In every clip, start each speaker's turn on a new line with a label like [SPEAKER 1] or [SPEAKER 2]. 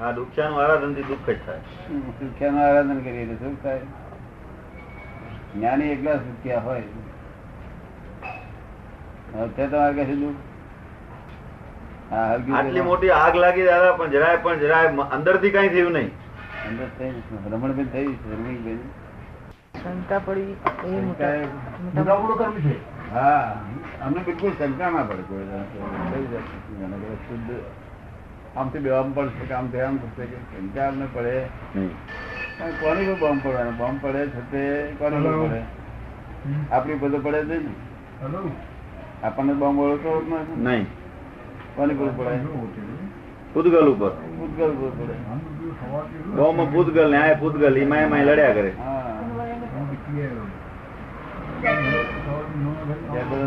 [SPEAKER 1] આ દુખ્યાનું આરાધનથી દુઃખ જ થાય.
[SPEAKER 2] સુખ્યાનું આરાધન કરીએ શું થાય? જ્ઞાની એકલા દુખ્યા હોય. અત્યારે તમારે કશું દુઃખ?
[SPEAKER 1] આટલી મોટી આગ લાગી દાદા પણ જરાય પણ જરાય અંદરથી કઈ થયું નહીં.
[SPEAKER 2] અંદર થઈ રમણબેન થઈ રમણીબેન
[SPEAKER 3] શંકા પડી. એ મોટા
[SPEAKER 2] મોટા હા અમને બિલકુલ શંકા ના પડે કોઈ. શુદ્ધ આમથી બે આમ પડશે કે આમથી આમ થશે કે ચિંતા ને પડે. કોની પર બોમ્બ પડવાનો બોમ્બ પડે છે તે કોની પર પડે? આપણી પર તો પડે છે ને. આપણને બોમ્બ ઓળખતો.
[SPEAKER 1] નહીં.
[SPEAKER 2] કોની પર પડે?
[SPEAKER 1] પૂતગલ ઉપર.
[SPEAKER 2] ભૂતગલ ઉપર પડે.
[SPEAKER 1] બહુ પૂતગલ ને આ પૂતગલ એમાં એમાં લડ્યા કરે.
[SPEAKER 2] બધો.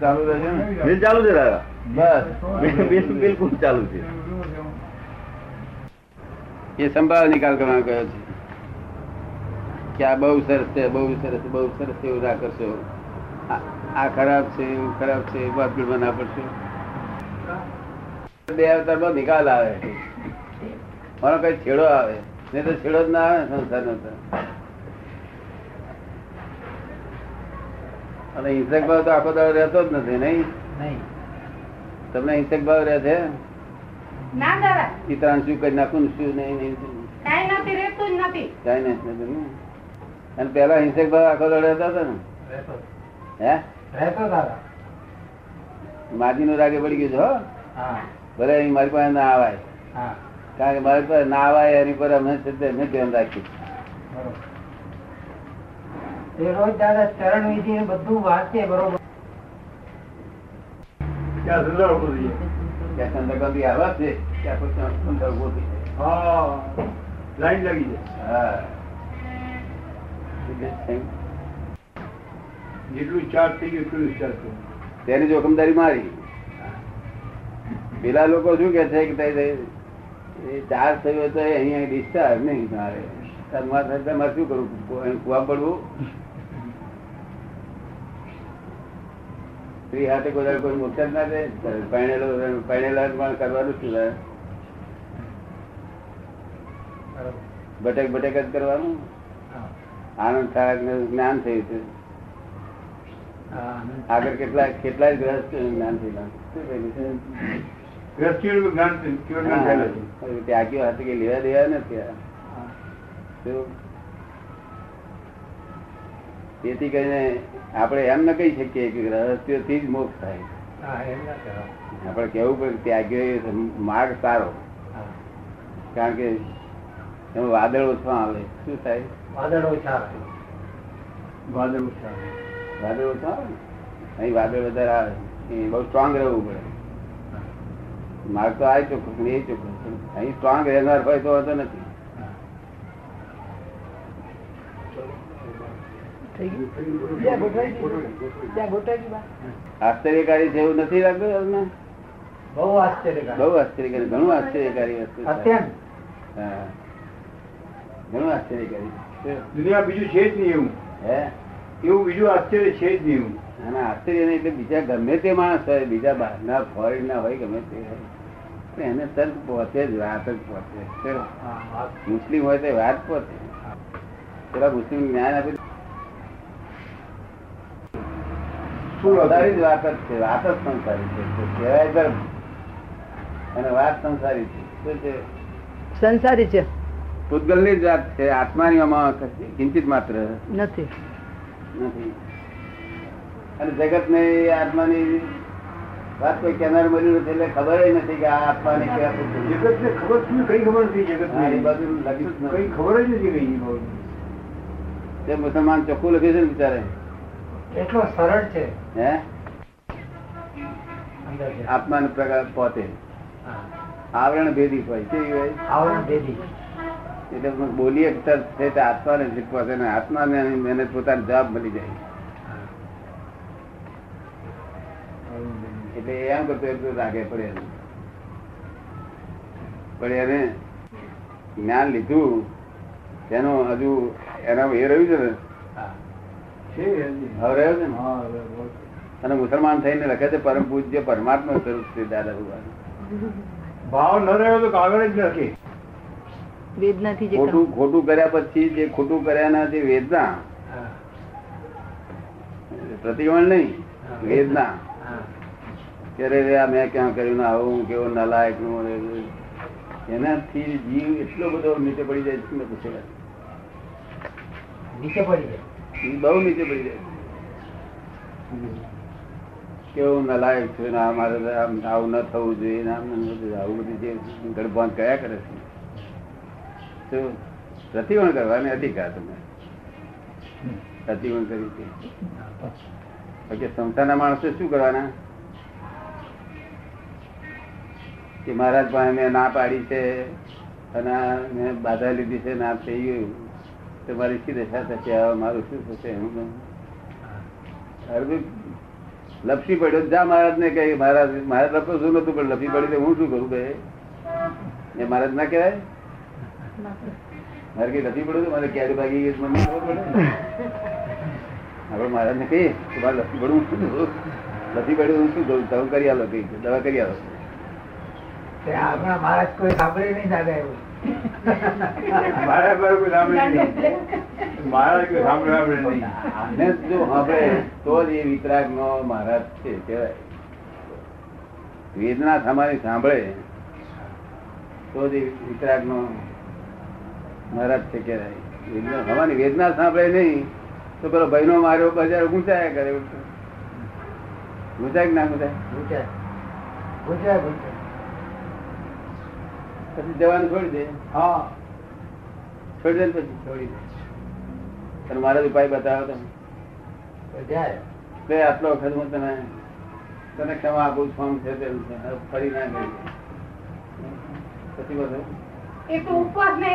[SPEAKER 2] ચાલુ રહેશે ને?
[SPEAKER 1] ચાલુ છે દાદા?
[SPEAKER 2] બસ.
[SPEAKER 1] બિલ- બિલ બિલકુલ ચાલુ છે.
[SPEAKER 2] એ સંભાળ નિકાલ કરવાનો કયો છે? કે આ બહુ સરસ છે બહુ સરસ બહુ સરસ એવું ના કરશો. આ- આ ખરાબ છે એવું ખરાબ છે એવું બિલમાં ના પડશો. બે અવતારમાં નિકાલ આવે. મારો કઈ છેડો આવે. નહીં તો છેડો જ ના આવે ને સંસારનો તો. અને હિંસક ભાવ તો આખો દાડો રહેતો જ નથી નહીં. તમને હિંસક ભાવ રહે છે?
[SPEAKER 4] ના દાદા.
[SPEAKER 2] શું કરી નાખું શું નહીં નહીં
[SPEAKER 4] કાંઈ નથી રહેતું જ નથી.
[SPEAKER 2] કાંઈ નથી અને પેલા હિંસક ભાવ આખો દાડો રહેતા હતા ને? હે?
[SPEAKER 3] રહેતો દાદા.
[SPEAKER 2] માજી નું રાગે પડી ગયું છે હો?
[SPEAKER 3] હા.
[SPEAKER 2] ભલે અહીં મારી પાસે ના આવાય.
[SPEAKER 3] હા.
[SPEAKER 2] કારણ કે મારી પાસે ના આવાય એની પર અમે છે તે અમે ધ્યાન રાખ્યું.
[SPEAKER 3] એ રોજ દાદા ચરણ વિધિ બધું વાંચે બરોબર.
[SPEAKER 2] ત્યાં સંદર્ભથી આવા છે ત્યાં પછી અંદર ઊભો થઈ જાય.
[SPEAKER 5] લાઈન લાગી જાય.
[SPEAKER 2] હા.
[SPEAKER 5] જેટલું ચાર્જ થઈ ગયું એટલું ચાર્જ
[SPEAKER 2] તેની જોખમદારી મારી. પેલા લોકો શું કે છે કે ચાર્જ થયો તો અહીંયા ડિસ્ચાર્જ નહીં મારે તમારે શું કરવું કુવા પડવું? સ્ત્રી હાથે કોઈ કોઈ મોક્ષ જ ના પરણેલા પણ કરવાનું શું બટેક ભટેક જ કરવાનું? આનંદ થાય જ્ઞાન થયું છે. આગળ કેટલા કેટલા ગ્રહસ્થ જ્ઞાન થયેલા ત્યાગ્યો થયેલું છે?
[SPEAKER 5] ગ્રસ્તીઓનું જ્ઞાન કેવું જ્ઞાન થયેલું છે
[SPEAKER 2] હા, ત્યાગીઓ હાથે કઈ લેવા દેવા નથી? તેથી કરીને આપણે એમ ન કહી શકીએ કે રહસ્યોથી જ મોક્ષ થાય. આપણે કેવું પડે એ માર્ગ સારો. કારણ કે એમાં વાદળ ઓછો આવે. શું થાય?
[SPEAKER 3] વાદળ ઓછા આવે.
[SPEAKER 5] વાદળ ઓછા આવે.
[SPEAKER 2] વાદળ ઓછા આવે ને? અહીં વાદળ વધારે આવે. એ બહુ સ્ટ્રોંગ રહેવું પડે. માર્ગ તો આ ચોખ્ખું એ ચોખ્ખું અહીં સ્ટ્રોંગ રહેનાર હોય તો વાંધો નથી. આશ્ચર્યકારી છે? એવું નથી લાગતું તમને?
[SPEAKER 3] બહુ આશ્ચર્ય
[SPEAKER 2] બહુ આશ્ચર્યકારી ઘણું આશ્ચર્યકારી. ઘણું આશ્ચર્યકારી.
[SPEAKER 5] દુનિયા બીજું છે જ નહીં એવું.
[SPEAKER 2] હે?
[SPEAKER 5] એવું બીજું આશ્ચર્ય છે જ નહીં એવું.
[SPEAKER 2] અને આશ્ચર્ય નહીં એટલે બીજા ગમે તે માણસ હોય બીજા બહારના ફોરેન ના હોય ગમે તે હોય. એને તરત પહોંચે જ વાત જ પહોંચે. મુસ્લિમ હોય તો વાત પહોંચે. પેલા મુસ્લિમ જ્ઞાન આપી
[SPEAKER 5] શું
[SPEAKER 2] સંસારી જ વાત જ છે વાત જ સંસારી છે. કહેવાય ધર્મ. અને વાત સંસારી છે. શું છે
[SPEAKER 3] સંસારી છે.
[SPEAKER 2] પૂતગલની જ વાત છે આત્માની આમાં કિંચિત માત્ર.
[SPEAKER 3] નથી.
[SPEAKER 2] નથી. અને જગત ને આત્માની વાત કોઈ કેનાર મળ્યું નથી એટલે ખબર નથી કે આ આત્માની કે
[SPEAKER 5] જગત ને ખબર શું કઈ ખબર નથી જગત કઈ ખબર જ નથી કઈ
[SPEAKER 2] મુસલમાન ચોખ્ખું લખ્યું છે ને બિચારે?
[SPEAKER 3] એટલો સરળ છે.
[SPEAKER 2] હે. આત્માનો પ્રકાર પોતે. આવરણ ભેદી હોય કેવી હોય?
[SPEAKER 3] આવરણ ભેદી.
[SPEAKER 2] એટલે બોલીએ છે તે આત્માને શીખવા છે ને આત્માને એને પોતાનો જવાબ મળી જાય. એટલે એમ કરતો એટલું રાખે પડે એને. પણ એને જ્ઞાન લીધું તેનું હજુ એના એ રહ્યું છે ને?
[SPEAKER 5] છે
[SPEAKER 2] હવે રહ્યો છે ને. અને મુસલમાન થઈને લખે છે પરમ પૂજ્ય પરમાત્મા સ્વરૂપ છે દાદા ભગવાન.
[SPEAKER 5] ભાવ ન રહ્યો તો કાગળ જ
[SPEAKER 3] વેદનાથી
[SPEAKER 2] ખોટું ખોટું કર્યા પછી જે ખોટું કર્યાના જે વેદના. પ્રતિવણ નહીં વેદના. કે રે આ મેં ક્યાં કર્યું ના આવું કેવો નલાયકનું ને. એનાથી જીવ એટલો બધો નીચે પડી જાય છે ને પૂછે
[SPEAKER 3] નીચે પડી જાય.
[SPEAKER 2] બહુ નીચે પડી જાય કેવું નલાયક છું ને અમારે આમ આવું ન થવું જોઈએ ને આમ. આવું બધું જે ગડબાન કયા કરે છે? તો પ્રતિવણ કરવાને અધિકાર તમે પ્રતિવણ કરી બાકી સંસ્થાના માણસો શું કરવાના? કે મહારાજ ભાઈ મેં ના પાડી છે અને મેં બાધા લીધી છે ના થઈ ગયું. તો મારી શી દશા થશે? મારું શું થશે? હું. લપસી પડ્યો. જા મહારાજ ને કહે, મહારાજ મહારાજ લપસો શું નતું પણ લપસી પડ્યું તો હું શું કરું કહે એ મહારાજ ના કહેવાય? મારે કઈ લપસી પડ્યું મારે ક્યારે ભાગી ગઈ મને ખબર પડે? આપણે મહારાજ ને કહીએ કે મારે લપસી પડવું શું? લપસી પડ્યું હું શું કરું? તમે કરી આલો કઈ દવા કરી આલો.
[SPEAKER 3] આપણા મહારાજ કોઈ સાંભળે નહીં દાદા એવું.
[SPEAKER 5] મારા પર સાંભળે નહીં. મારા સાંભળે સાંભળે નહીં.
[SPEAKER 2] આને જો હવે તો જ એ વિતરાગ નો મહારાજ છે કહેવાય. વેદના તમારી સાંભળે તો જ એ વિતરાગ નો મહારાજ છે કહેવાય. વેદના થવાની વેદના સાંભળે નહીં તો પેલો ભાઈ નો માર્યો બજાર ગુંચાયા કરે. ગુંચાય કે ના ગુંચાય?
[SPEAKER 3] ગુંચાય. ગુંચાય ગુજરાત
[SPEAKER 2] પછી જવાનું છોડી દે.
[SPEAKER 5] હા.
[SPEAKER 2] છોડી દે પછી છોડી દે. તને મારા ઉપાય બતાવો તમે. આટલો વખત હું તને તને ક્ષમા આપું ફોર્મ છે છે. ફરી ના ગઈ પછી બધું
[SPEAKER 4] એ તો ઉપવાસ ને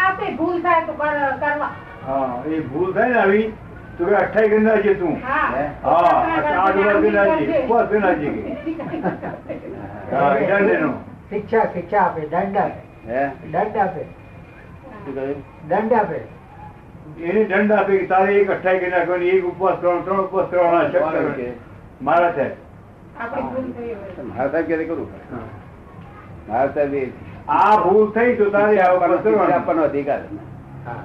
[SPEAKER 4] આપે ભૂલ થાય તો કરવા.
[SPEAKER 5] હા એ ભૂલ થાય ને આવી તો કે અઠાઈ ગંદા છે તું.
[SPEAKER 4] હા
[SPEAKER 5] આઠ વાર કરી નાખજે ઉપવાસ ગંદા એનો.
[SPEAKER 3] શિક્ષા શિક્ષા આપે દંડ આપે.
[SPEAKER 2] હે?
[SPEAKER 3] દંડ આપે. દંડ આપે.
[SPEAKER 5] એને દંડ આપે કે તારે એક અઠાઈ કરી નાખવાની એક ઉપવાસ કરવાનો ત્રણ ઉપવાસ કરવાના? કરવાના. મારા
[SPEAKER 4] થઈ
[SPEAKER 2] મારા સાહેબ ક્યારે કરું મારા સાહેબ
[SPEAKER 5] આ ભૂલ થઈ તો તારે
[SPEAKER 2] આપવાનો અધિકાર
[SPEAKER 3] હા.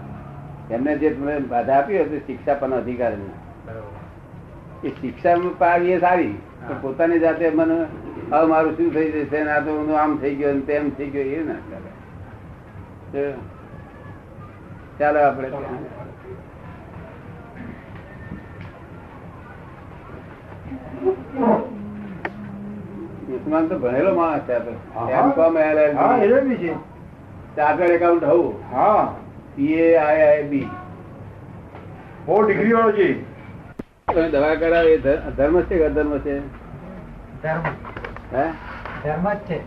[SPEAKER 2] એમને જે તમે બાધા આપી હતી શિક્ષા પણ અધિકાર એ શિક્ષા પાવી એ સારી પણ પોતાની જાતે મને હવે મારું શું થઈ જશે? આ તો હું આમ થઈ ગયો તેમ થઈ ગયો એ ના ચાલે ચાલો આપણે મુસલમાન તો ભણેલો માણસ છે. એમ કોમ
[SPEAKER 5] હા. એ બી છે.
[SPEAKER 2] ચાર્ટર્ડ એકાઉન્ટ હોવું.
[SPEAKER 5] હા.
[SPEAKER 2] પીએ આઈ બી
[SPEAKER 5] ફોર ડિગ્રી વાળો છે.
[SPEAKER 2] તમે દવા કરાવે ધર્મ છે કે અધર્મ છે?
[SPEAKER 3] ધર્મ.
[SPEAKER 2] હે?
[SPEAKER 3] ધર્મ જ છે.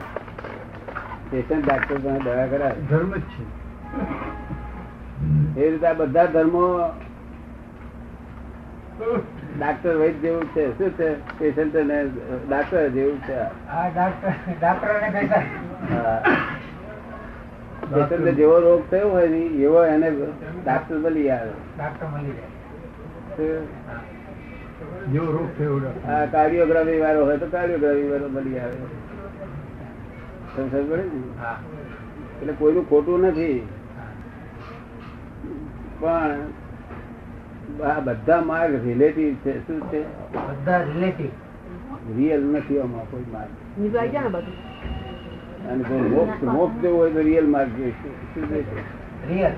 [SPEAKER 2] પેશન્ટ ડાક્ટર તમે દવા કરાવે
[SPEAKER 5] ધર્મ જ છે.
[SPEAKER 2] એ રીતે બધા ધર્મો ડાક્ટર વૈદ જેવું છે. શું છે? પેશન્ટ ને ડાક્ટર જેવું છે. પેશન્ટ જેવો રોગ થયો હોય ને એવો એને ડાક્ટર મળી આવે
[SPEAKER 3] ડાક્ટર મળી જાય.
[SPEAKER 5] જેવો રોગ થયો
[SPEAKER 2] આ કાર્ડિયોગ્રાફી વાળો હોય તો કાર્ડિયોગ્રાફી વાળો બની આવે. સમજ પડે ને? એટલે કોઈનું ખોટું નથી. પણ આ બધા માર્ગ રિલેટિવ છે. શું છે?
[SPEAKER 3] બધા રિલેટિવ
[SPEAKER 2] રિયલ નથી આમાં કોઈ માર્ગ. અને જો મોક્ષ મોક્ષ જેવું હોય તો રિયલ માર્ગ જોઈશે શું જોઈશે?
[SPEAKER 3] રિયલ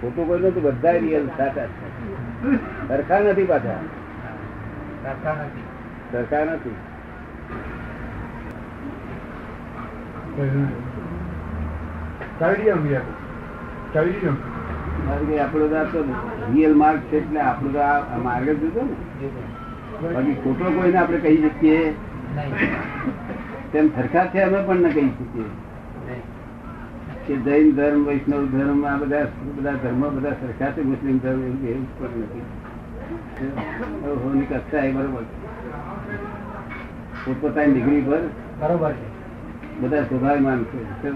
[SPEAKER 2] ખોટું કોઈ નથી બધા રિયલ સાચા છે. સરખા નથી પાછા. સરખા નથી. આપણો તો રિયલ માર્ગ છે એટલે આપણું તો આ માર્ગ જ જોતો ને. બાકી ખોટો કોઈને આપણે કહી શકીએ. તેમ સરખા છે અમે પણ ન કહી શકીએ.
[SPEAKER 3] નહીં.
[SPEAKER 2] કે જૈન ધર્મ વૈષ્ણવ ધર્મ આ બધા બધા ધર્મ બધા સરખા છે મુસ્લિમ ધર્મ એવું એવું પણ નથી. હોની કક્ષા એ બરોબર. પોતપોતાની ડિગ્રી પર
[SPEAKER 3] બરોબર છે.
[SPEAKER 2] બધા સ્વભાવમાન છે.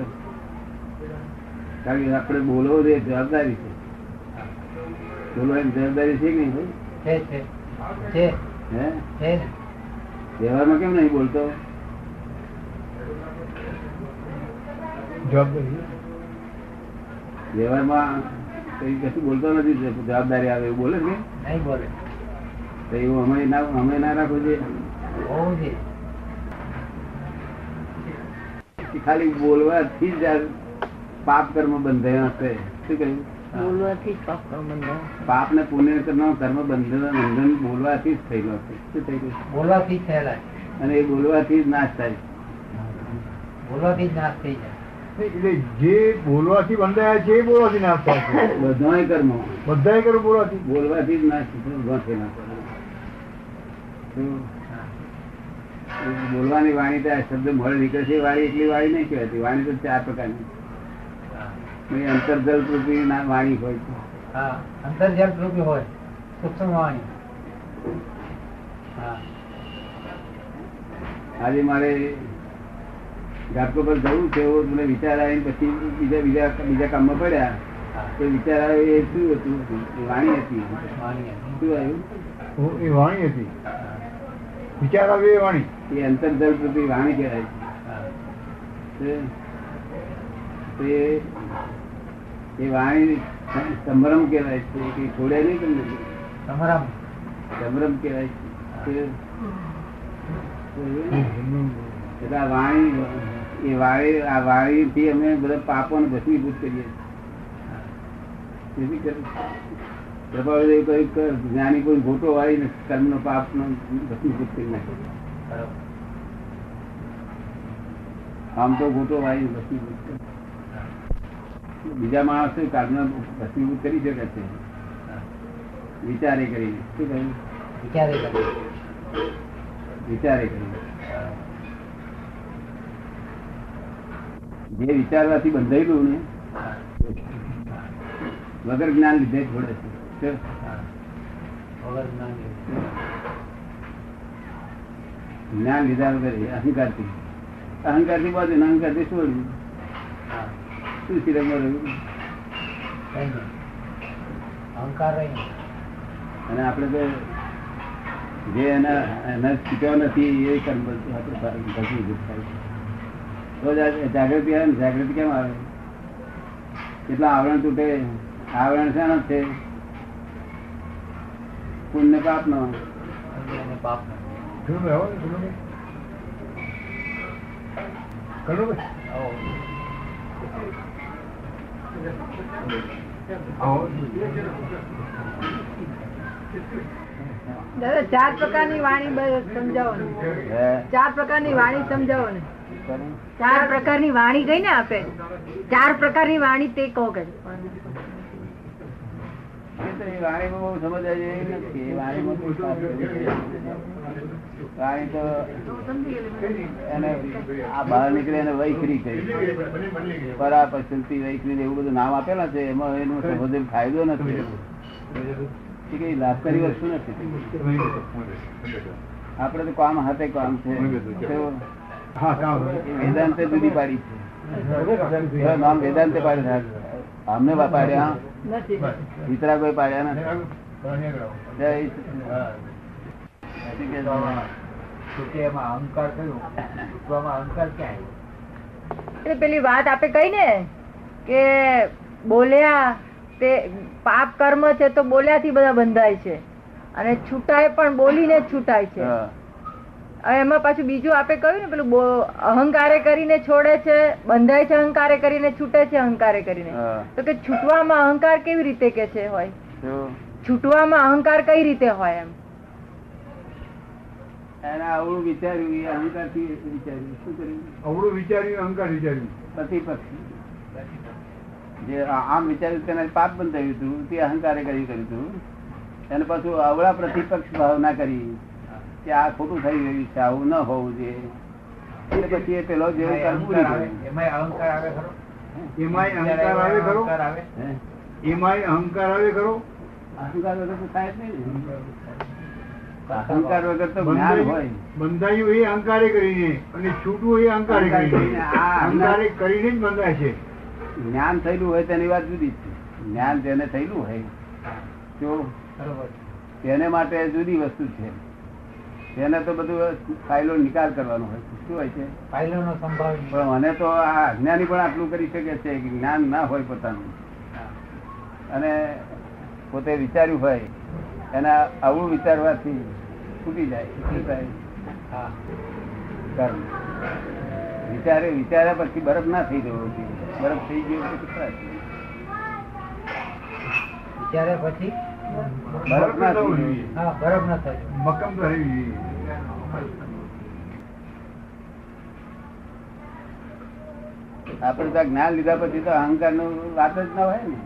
[SPEAKER 2] કારણ કે આપણે બોલવો જોઈએ જવાબદારી છે. બોલવાની જવાબદારી છે કે નહીં ભાઈ? હે? વ્યવહારમાં કેમ નહીં બોલતો?
[SPEAKER 3] જવાબદારી
[SPEAKER 2] વ્યવહારમાં કઈ કશું બોલતો નથી જવાબદારી આવે એવું બોલે છે? કે?
[SPEAKER 3] નહીં બોલે.
[SPEAKER 2] તો એવું અમે ના અમે ના રાખવું જોઈએ કે ખાલી બોલવાથી જ પાપ કર્મ બંધાયા હશે. શું કહ્યું?
[SPEAKER 6] બોલવાથી પાપ કર્મ બંધાય.
[SPEAKER 2] પાપ ને પુણ્ય કર્મ કર્મ બંધન બંધન બોલવાથી જ થયેલો છે. શું થઈ ગયું?
[SPEAKER 3] બોલવાથી જ થયેલા
[SPEAKER 2] અને એ બોલવાથી જ નાશ થાય.
[SPEAKER 3] બોલવાથી જ નાશ થઈ જાય.
[SPEAKER 5] એટલે જે બોલવાથી બંધાયા છે એ બોલવાથી નાશ થાય છે.
[SPEAKER 2] બધા કર્મ.
[SPEAKER 5] બધા કર્મ બોલવાથી.
[SPEAKER 2] બોલવાથી જ નાશ બોલવાની વાણી તો શબ્દ મળે નીકળે છે એ વાણી એટલી વાણી નહીં કહેવાતી વાણી તો ચાર પ્રકારની. અંતર્જલ રૂપી ના વાણી હોય છે.
[SPEAKER 3] હા અંતર્જલ રૂપી હોય સૂક્ષ્મ વાણી. હા.
[SPEAKER 2] આજે મારે ઘાટકો પર જવું છે એવો મને વિચાર આવીને પછી બીજા બીજા બીજા કામમાં પડ્યા. તો વિચાર આવ્યો એ શું હતું? વાણી હતી.
[SPEAKER 3] વાણી
[SPEAKER 2] શું આવ્યું?
[SPEAKER 5] એ વાણી હતી. વિચાર આવે એ વાણી.
[SPEAKER 2] એ અંતર્જલ રૂપી વાણી કહેવાય છે. તે એ વાણી સંભ્રમ કહેવાય છે. કે છોડે નહીં તમને?
[SPEAKER 3] સમરમ
[SPEAKER 2] સંભ્રમ કહેવાય છે. એટલે વાણી એ વાળી આ વાળી થી અમે બધા પાપો ને ભસ્મીભૂત કરીએ પ્રભાવદેવ કહ્યું કે જ્ઞાની કોઈ ખોટો વાળી કર્મ નો પાપ નો ભસ્મીભૂત કરી નાખે. આમ તો ખોટો વાળી ભસ્મીભૂત કરે. બીજા માણસો કર્મ ભસ્મીભૂત કરી શકે છે. વિચારે કરીને. શું કહ્યું?
[SPEAKER 3] વિચારે કરીને
[SPEAKER 2] વિચારે કરીને. જે વિચારવાથી બંધાયેલું ને વગર જ્ઞાન લીધે છોડે છે.
[SPEAKER 3] જ્ઞાન
[SPEAKER 2] લીધા. વગર અહંકારથી. અહંકારથી બાજુ અહંકારથી છોડ્યું શું
[SPEAKER 3] નહીં. અહંકાર
[SPEAKER 2] અને આપણે તો જે એના એના શીખ્યો નથી એ કર્મ આપણે ભસ્મીભૂત થાય. તો જાગૃતિ આવે ને જાગૃતિ કેમ આવે? કેટલા આવરણ તૂટે આવરણ શેનો છે? પુણ્ય પાપ નો.
[SPEAKER 6] ચાર પ્રકારની વાણી સમજાવો ચાર પ્રકારની વાણી સમજાવો ને. ચાર પ્રકારની વાણી ગઈ ને આપે. ચાર પ્રકારની વાણી તે કહો કે.
[SPEAKER 2] વાણીમાં બહુ નથી. એવું વાણી તો એને આ બહાર નીકળે એને વૈખરી કહી પરા પસંતી વૈખરી એવું બધું નામ આપેલા છે એમાં એનો સંબોધન ફાયદો નથી. એ કઈ લાભકારી વસ્તુ નથી. આપડે તો કામ હાથે કામ છે. વેદાંતે જુદી પાડી છે. નામ વેદાંતે પાડ્યા. અમને પાડ્યા?
[SPEAKER 6] નથી.
[SPEAKER 2] વિતરા કોઈ પાડ્યા નથી?
[SPEAKER 3] અહંકાર
[SPEAKER 6] પેલી વાત આપે કઈ ને? કે બોલ્યા તે પાપ કર્મ છે તો બોલ્યાથી બધા બંધાય છે. અને છૂટાય પણ બોલીને છૂટાય છે. એમાં પાછું બીજું આપે કહ્યું ને પેલું અહંકારે કરીને છોડે છે બંધાય છે અહંકારે કરીને છૂટે છે અહંકારે કરીને. તો કે છૂટવામાં અહંકાર કેવી રીતે કે છે હોય? છૂટવામાં અહંકાર કઈ રીતે હોય એમ?
[SPEAKER 2] એને વિચાર્યું અહંકારથી વિચાર્યું. શું કર્યું?
[SPEAKER 5] અવળું વિચાર્યું અહંકાર વિચાર્યું.
[SPEAKER 2] પ્રતિપક્ષ જે આમ વિચાર્યું તેના પાપ બંધાયું હતું તે અહંકારે કરી કર્યું હતું. એને પાછું અવળા પ્રતિપક્ષ ભાવના કરી. કે આ ખોટું થઈ ગયું છે આવું ન હોવું જોઈએ. એટલે પછી એ પેલો જે
[SPEAKER 3] અહંકાર આવે. એમાં અહંકાર આવે ખરો?
[SPEAKER 5] એમાંય અહંકાર આવે ખરો?
[SPEAKER 3] અહંકાર આવે.
[SPEAKER 2] હે?
[SPEAKER 5] એમાંય અહંકાર આવે ખરો?
[SPEAKER 2] અહંકાર વગર તો થાય જ નહીં અહંકાર વગર તો જ્ઞાન હોય.
[SPEAKER 5] બંધાયું બંધાયું એ અહંકારે કરીને અને છૂટવું એ અહંકારે કરીને. અહંકારે કરીને જ બંધાય છે.
[SPEAKER 2] જ્ઞાન થયેલું હોય તેની વાત જુદી છે. જ્ઞાન જેને થયેલું હોય તો તેને માટે જુદી વસ્તુ છે. તેને તો બધું ફાઇલો નિકાલ કરવાનો હોય. શું હોય છે?
[SPEAKER 3] ફાઇલોનો સંભાવ
[SPEAKER 2] પણ મને તો આ અજ્ઞાની પણ આટલું કરી શકે છે કે જ્ઞાન ના હોય પોતાનું. અને પોતે વિચાર્યું હોય એના આવું વિચારવાથી છૂટી જાય શું થાય? કર્મ વિચારે વિચાર્યા પછી બરફ ના થઈ જવો બરફ થઈ ગયો પછી ખરાબ.
[SPEAKER 3] પછી?
[SPEAKER 2] બરફ ના થઈ
[SPEAKER 3] હા બરફ ન થયો
[SPEAKER 5] મક્કમ તો રહેવી
[SPEAKER 2] આપણે તો જ્ઞાન લીધા પછી તો અહંકારનું વાત જ ના હોય ને.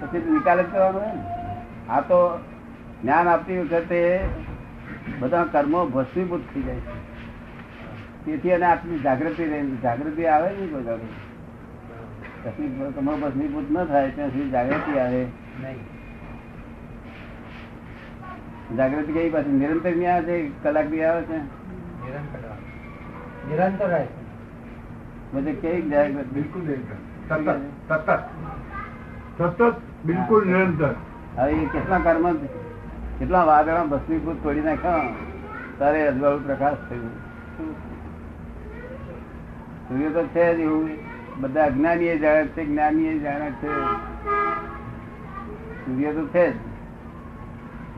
[SPEAKER 2] પછી નિકાલ જ કરવાનો હોય ને. આ તો જ્ઞાન આપતી વખતે બધા કર્મો ભસ્મીભૂત થઈ જાય છે. તેથી એને આટલી જાગૃતિ રહે જાગૃતિ આવે નહીં કોઈ દાડો. કર્મો ભસ્મીભૂત ન થાય ત્યાં સુધી જાગૃતિ આવે.
[SPEAKER 3] નહીં.
[SPEAKER 2] જાગૃતિ કઈ પાછી? નિરંતરની આવે છે? કલાકની આવે છે.
[SPEAKER 3] નિરંતર.
[SPEAKER 2] પછી કેવી જાગૃતિ?
[SPEAKER 5] બિલકુલ સતત સતત. સતત બિલકુલ નિરંતર.
[SPEAKER 2] હવે એ કેટલા કર્મ કેટલા વાદળા ભસ્મીભૂત તોડી નાખ્યા? તારે અજવાળું પ્રકાશ થયું. સૂર્ય તો છે જ એવું. બધા અજ્ઞાની એ જાણે છે જ્ઞાની એ જાણે છે. સૂર્ય તો છે જ.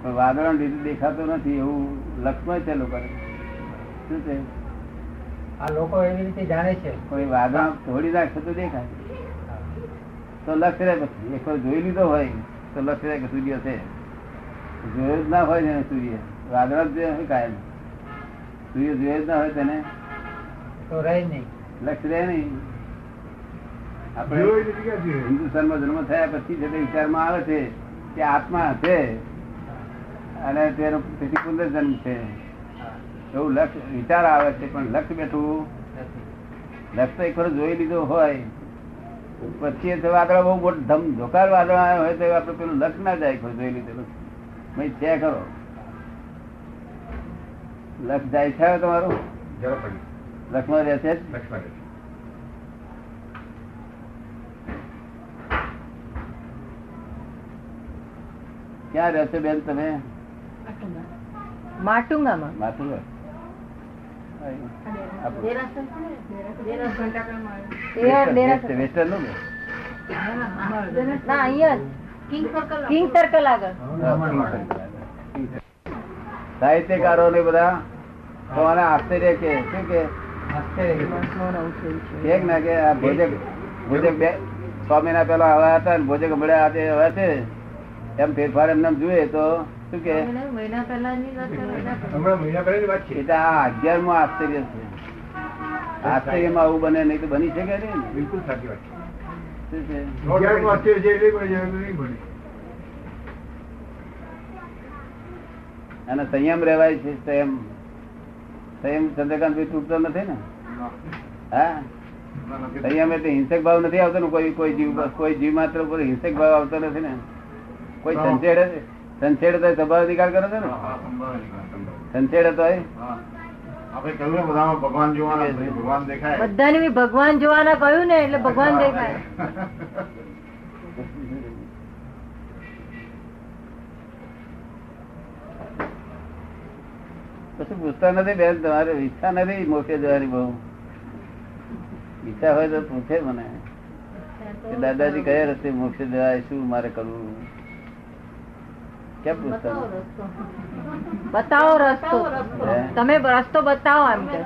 [SPEAKER 2] પણ વાદળા લીધે દેખાતો નથી એવું લક્ષ્મણ છે લોકોને શું છે?
[SPEAKER 3] આ લોકો એવી રીતે જાણે છે.
[SPEAKER 2] કોઈ વાદળ થોડી રાખશે તો દેખાય. તો લક્ષ રહે પછી. એક વાર જોઈ લીધો હોય તો લક્ષ રહે કે સૂર્ય છે. જોયો જ ના હોય ને સૂર્ય. વાદળ જ જોયા હોય કાયમ. સૂર્ય જોયો જ ના હોય તેને.
[SPEAKER 3] તો રહે નહીં.
[SPEAKER 2] લક્ષ રહે નહીં. આપણે? હિન્દુસ્તાનમાં જન્મ થયા પછી જે વિચારમાં આવે છે કે આત્મા છે અને તેનો પુનર્જન્મ છે. એવું લક્ષ વિચાર આવે છે પણ લક્ષ બેઠું. લક્ષ તો એક વાર જોઈ લીધો હોય. પછી વાદળા બહુ મોટું ધમ ધોકાર વાદળ આવ્યો હોય તો આપણે પેલું લક્ષ ના જાય ખરું જોઈ લીધેલું. ભાઈ છે ખરો લક્ષ જાય છે તમારું?
[SPEAKER 5] લક્ષ્મણ
[SPEAKER 2] રહેશે રહે છે
[SPEAKER 5] લક્ષ્મણ
[SPEAKER 2] ક્યાં રહેશે બેન તમે?
[SPEAKER 6] માટુંગામાં. આગળ.
[SPEAKER 2] સાહિત્યકારો ને બધા તો આશ્ચર્ય કે શું કે? એક ના કે આ ભોજક ભોજક બે સ્વામી ના પેલા આવ્યા હતા ને ભોજક મળ્યા આજે હવે છે. એમ ફેરફાર એમને એમ જોઈએ તો
[SPEAKER 5] મહિના પહેલાની વાત છે.
[SPEAKER 2] અગિયારમું આશ્ચર્ય છે. આશ્ચર્યમાં આવું બને નહીં તો બની શકે ને.
[SPEAKER 5] બિલકુલ સાચી વાત છે.
[SPEAKER 2] શું છે?
[SPEAKER 5] અગિયારમું આશ્ચર્ય છે એટલે કોઈ જરૂર નહીં પડી.
[SPEAKER 2] અને સંયમ રહેવાય છે સંયમ. સંયમ ચંદ્રકાંત તૂટતો નથી ને? હા? સંયમ એટલે હિંસક ભાવ નથી આવતો ને? કોઈ કોઈ જીવ કોઈ જીવ માત્ર ઉપર હિંસક ભાવ આવતો નથી ને? કોઈ સંચેડે સંચેડે તો સંભાવ નિકાલ કરો છો ને? સંછેડ તો
[SPEAKER 5] આપણે કહ્યું ને બધામાં ભગવાન જોવાના પછી ભગવાન દેખાય.
[SPEAKER 6] બધાને ભગવાન જોવાના કહ્યું ને એટલે ભગવાન દેખાય.
[SPEAKER 2] કશું પૂછતા નથી બેન તમારે ઈચ્છા નથી મોકે જવાની બહુ? ઈચ્છા હોય તો પૂછે મને. કે દાદાજી કયા રસ્તે મોક્ષે જવાય શું મારે કરવું? કેમ પૂછતા
[SPEAKER 6] બતાવો રસ્તો. તમે રસ્તો બતાવો એમ કે.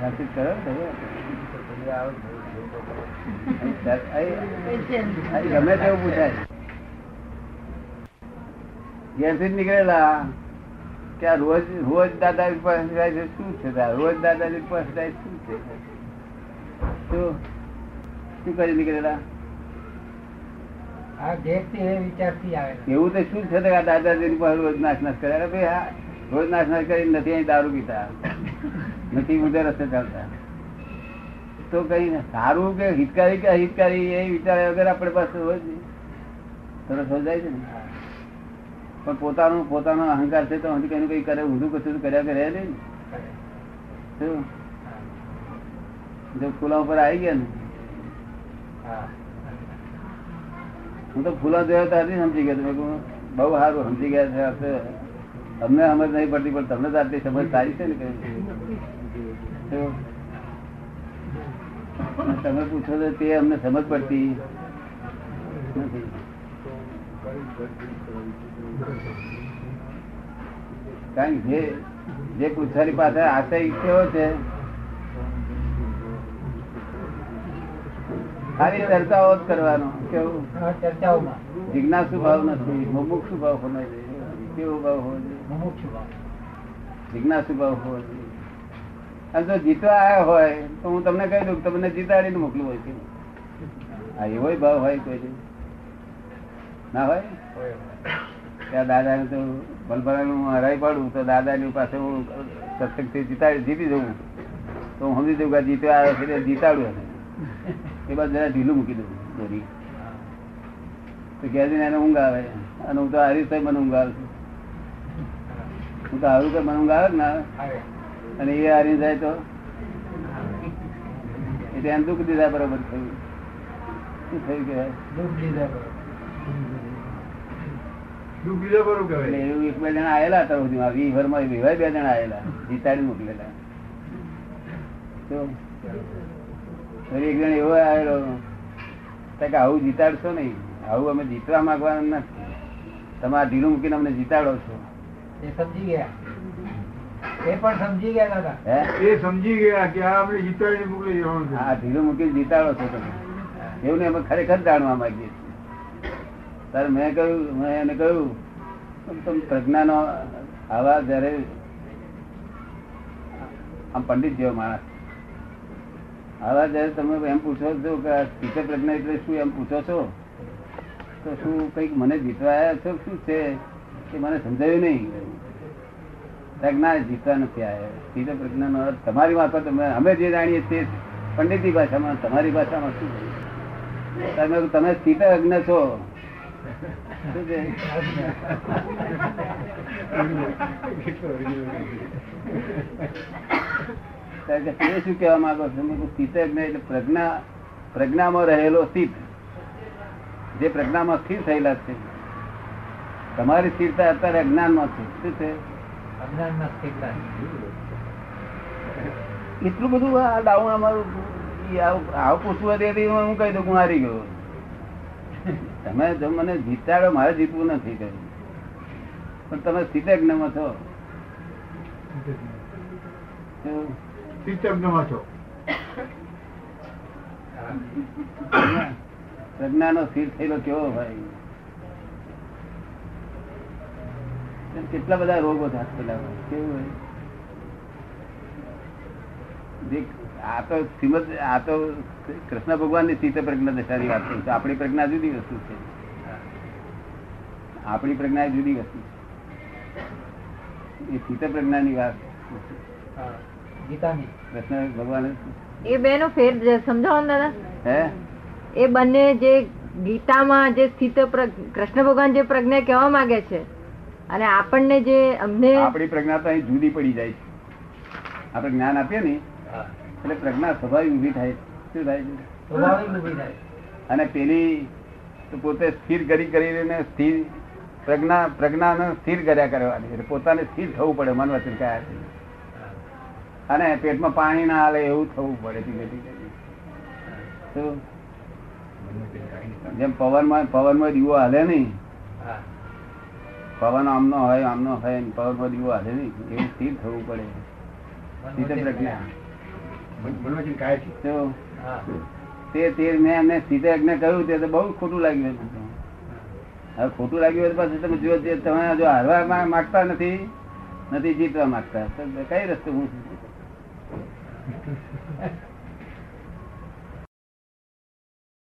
[SPEAKER 2] વાતચીત કરો ગમે તેવું પૂછાય. ઘેરથી નીકળેલા. કે આ રોજ રોજ દાદા પાસે જાય છે શું છે? રોજ દાદાજી પાસે જાય શું છે? શું શું કરી નીકળેલા
[SPEAKER 3] આ દેશથી એ વિચારથી આવેલા
[SPEAKER 2] એવું તો શું છે દાદાજી પાસે રોજ નાશ નાશ કર્યા ભાઈ રોજ નાશ નાશ કરી નથી અહીં દારૂ પીતા. નથી ઉધર રસ્તે ચાલતા. તો કઈ સારું કે હિતકારી કે હિતકારી એ વિચાર વગર આપણે પાસે હોય જ નહીં. સરસ હો જાય છે ને. પણ પોતાનો પોતાનો અહંકાર છે તો હજી કઈ કઈ કરે ઊંધું કશું કર્યા કરે નહીં ને. જો ફૂલા ઉપર આવી ગયા ને
[SPEAKER 3] હા.
[SPEAKER 2] હું તો ફૂલા જોયા હતા નથી સમજી ગયા. તમે બહુ સારું, સમજી ગયા છે અમને સમજ નહીં પડતી, પણ તમને તો આટલી સમજ સારી છે ને કઈ તમે પૂછો તો તે અમને સમજ પડતી કારણ કે જે પૂછવાની પાસે આશય કેવો છે ખાલી ચર્ચાઓ જ કરવાનો. કેવું?
[SPEAKER 3] ચર્ચાઓમાં.
[SPEAKER 2] જિજ્ઞાસુ ભાવ નથી મુમુક્ષુ ભાવ હોવો જોઈએ કેવો ભાવ હોવો જોઈએ?
[SPEAKER 3] મુમુક્ષુ ભાવ.
[SPEAKER 2] જિજ્ઞાસુ ભાવ હોવો જોઈએ. અને જો જીતવા આવ્યા હોય તો હું તમને કહી દઉં તમને જીતાડીને મોકલું હોય છે. આ એવો ભાવ હોય કોઈ ના હોય? ત્યાં દાદાને તો બલભરાનું હું હરાઈ પાડું તો દાદાની પાસે હું સત્સંગથી જીતાડી જીતી જવું તો હું સમજી જઉં કે જીતવા આવ્યો છે જીતાડું એ બાદ જરા ઢીલું મૂકી દઉં દોરી. તો કહેજે એને ઊંઘ આવે. અને હું તો હારી રીતે મને ઊંઘ આવે. છે. હું તો હારું કે મને ઊંઘ આવે કે ના આવે? અને એ હારી જાય તો? એટલે એમ દુઃખ દીધા બરોબર થયું. શું થયું કહેવાય
[SPEAKER 3] દુઃખ દીધા કરો.
[SPEAKER 5] દુઃખ બીજા બરું
[SPEAKER 2] એટલે
[SPEAKER 5] કહેવાય
[SPEAKER 2] એવું એક બે જણા આયેલા હતા સુધીમાં વી ભરમાં વિવાહ બે જણા આયેલા જીતાડી મોકલેલા. એક જણ એવો આવેલો. કે આવું જીતાડશો નહીં. આવું અમે જીતવા માંગવાના નથી. તમે આ ઢીલું મૂકીને અમને જીતાડો છો.
[SPEAKER 3] એ સમજી ગયા. એ પણ સમજી ગયા દાદા.
[SPEAKER 5] એ સમજી ગયા કે આ આપણે જીતાડીને મોકલી જવાનું છે.
[SPEAKER 2] આ ઢીલું મૂકીને જીતાડો છો તમે. એવું નહીં અમે ખરેખર જાણવા માંગીએ છીએ. ત્યારે મેં કહ્યું મેં એને કહ્યું તમે પ્રજ્ઞાનો આવા જયારે આમ પંડિત જેવો માણસ આવા જયારે તમે એમ પૂછો છો કે સ્થિત પ્રજ્ઞા એટલે શું એમ પૂછો છો તો શું કંઈક મને જીતવા આવ્યા છો? શું છે? એ મને સમજાયું નહીં. પ્રજ્ઞા જીતવા નથી આવ્યા. સ્થિત પ્રજ્ઞાનો અર્થ તમારી મારફત તમે અમે જે જાણીએ છીએ પંડિતની ભાષામાં તમારી ભાષામાં શું છે? તમે તમે સ્થિત અજ્ઞ છો. શું છે? કારણ કે તે શું કહેવા માંગો છો? મેં કીધું સ્થિત એટલે પ્રજ્ઞા પ્રજ્ઞામાં રહેલો સ્થિત જે પ્રજ્ઞામાં સ્થિર થયેલા છે. તમારી સ્થિરતા અત્યારે અજ્ઞાનમાં છે. શું છે?
[SPEAKER 3] અજ્ઞાનમાં સ્થિરતા.
[SPEAKER 2] એટલું બધું આ ડાઉન અમારું આવું પૂછવું હતી હું કહી દઉં હું હારી ગયો. તમે જો મને જીતાડો મારે જીતવું નથી કહ્યું પણ તમે સ્થિત જ્ઞમાં છો. શું?
[SPEAKER 5] છો
[SPEAKER 2] પ્રજ્ઞા નો સ્થિર થયેલો કેવો ભાઈ? કેટલા બધા રોગો થાય પેલા કેવું હોય આ તો શ્રીમદ, આ તો કૃષ્ણ ભગવાનની સીતે પ્રજ્ઞા દશાની વાત છે. આપણી પ્રજ્ઞા જુદી વસ્તુ છે. આપણી પ્રજ્ઞા જુદી વસ્તુ એ સીતે પ્રજ્ઞાની વાત.
[SPEAKER 3] ગીતાની.
[SPEAKER 2] કૃષ્ણ ભગવાન
[SPEAKER 6] એ બેનો ફેર સમજાવો ને દાદા.
[SPEAKER 2] હે?
[SPEAKER 6] એ બંને જે ગીતામાં જે સ્થિત કૃષ્ણ ભગવાન જે પ્રજ્ઞા કહેવા માંગે છે અને આપણને જે અમને
[SPEAKER 2] આપણી પ્રજ્ઞા તો અહીં જુદી પડી જાય છે. આપણે જ્ઞાન આપીએ ને એટલે પ્રજ્ઞા સ્વાભાવિક ઊભી થાય. શું થાય છે?
[SPEAKER 3] સ્વાભાવિક ઊભી થાય.
[SPEAKER 2] અને પેલી તો પોતે સ્થિર કરી કરીને સ્થિર પ્રજ્ઞા પ્રજ્ઞાને સ્થિર કર્યા કરવાની. એટલે પોતાને સ્થિર થવું પડે મન વચન કયા છે? અને પેટમાં પાણી ના હાલે એવું થવું પડે ધીમે ધીમે. જેમ પવનમાં પવનમાં દીવો હાલે નહીં. પવન આમનો હોય આમનો હોય પવનમાં દીવો હાલે નહીં. એવું સ્થિર થવું પડે. પ્રજ્ઞા. તે તે મેં એમને સીધે કહ્યું તે તો બહુ ખોટું લાગ્યું એમને હવે ખોટું લાગ્યું હોય પાછું તમે જો તમે જો હારવા માંગતા નથી નથી જીતવા માંગતા. કઈ રસ્તે હું Mm-hmm.